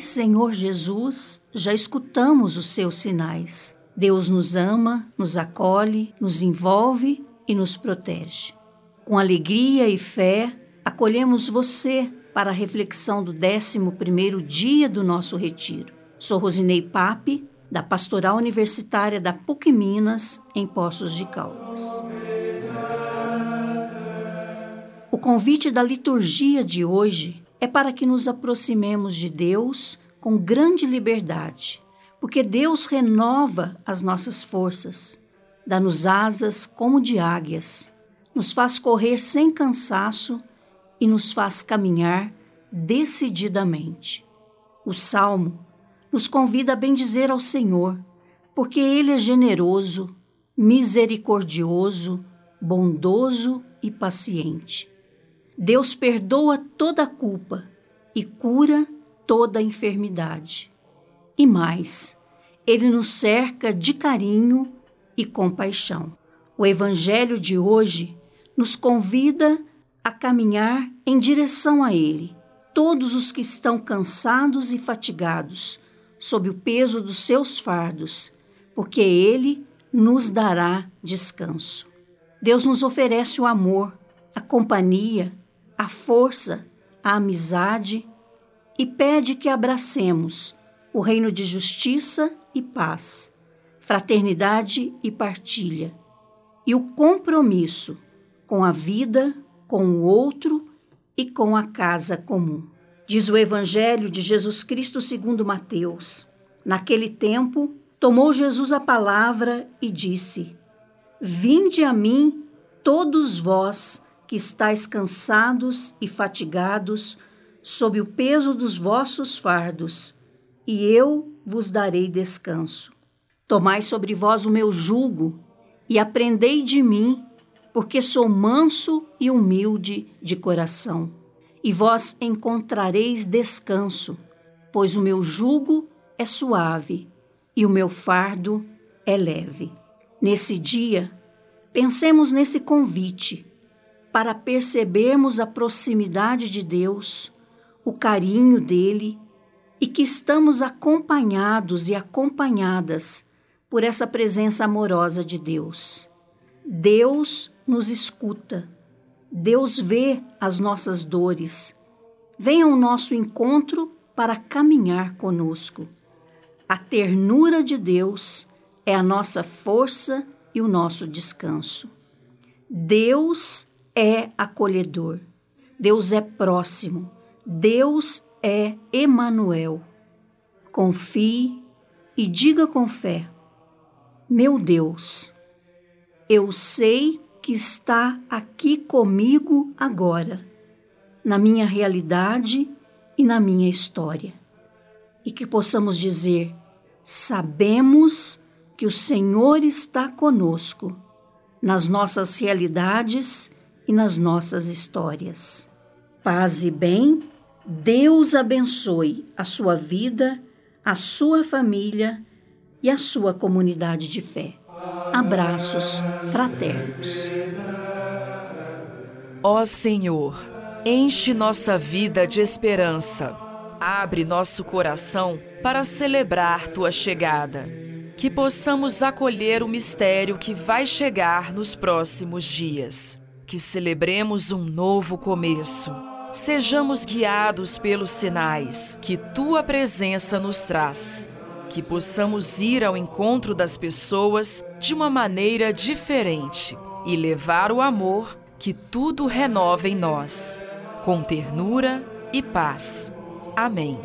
Senhor Jesus, já escutamos os seus sinais. Deus nos ama, nos acolhe, nos envolve e nos protege. Com alegria e fé, acolhemos você para a reflexão do 11º dia do nosso retiro. Sou Rosinei Pape, da Pastoral Universitária da PUC Minas, em Poços de Caldas. O convite da liturgia de hoje é para que nos aproximemos de Deus com grande liberdade, porque Deus renova as nossas forças, dá-nos asas como de águias, nos faz correr sem cansaço e nos faz caminhar decididamente. O salmo nos convida a bendizer ao Senhor, porque Ele é generoso, misericordioso, bondoso e paciente. Deus perdoa toda a culpa e cura toda enfermidade. E mais, Ele nos cerca de carinho e compaixão. O Evangelho de hoje nos convida a caminhar em direção a Ele. Todos os que estão cansados e fatigados, sob o peso dos seus fardos, porque Ele nos dará descanso. Deus nos oferece o amor, a companhia, a força, a amizade e pede que abracemos o reino de justiça e paz, fraternidade e partilha, e o compromisso com a vida com o outro e com a casa comum. Diz o Evangelho de Jesus Cristo segundo Mateus. Naquele tempo, tomou Jesus a palavra e disse: Vinde a mim, todos vós que estáis cansados e fatigados, sob o peso dos vossos fardos, e eu vos darei descanso. Tomai sobre vós o meu jugo e aprendei de mim, porque sou manso e humilde de coração. E vós encontrareis descanso, pois o meu jugo é suave e o meu fardo é leve. Nesse dia, pensemos nesse convite para percebermos a proximidade de Deus, o carinho dele e que estamos acompanhados e acompanhadas por essa presença amorosa de Deus. Deus nos escuta. Deus vê as nossas dores. Venha ao nosso encontro para caminhar conosco. A ternura de Deus é a nossa força e o nosso descanso. Deus é acolhedor. Deus é próximo. Deus é Emanuel. Confie e diga com fé: Meu Deus, eu sei que está aqui comigo agora, na minha realidade e na minha história. E que possamos dizer: sabemos que o Senhor está conosco nas nossas realidades e nas nossas histórias. Paz e bem, Deus abençoe a sua vida, a sua família e a sua comunidade de fé. Abraços fraternos. Ó Senhor, enche nossa vida de esperança. Abre nosso coração para celebrar tua chegada. Que possamos acolher o mistério que vai chegar nos próximos dias. Que celebremos um novo começo. Sejamos guiados pelos sinais que tua presença nos traz que possamos ir ao encontro das pessoas de uma maneira diferente e levar o amor que tudo renova em nós, com ternura e paz. Amém.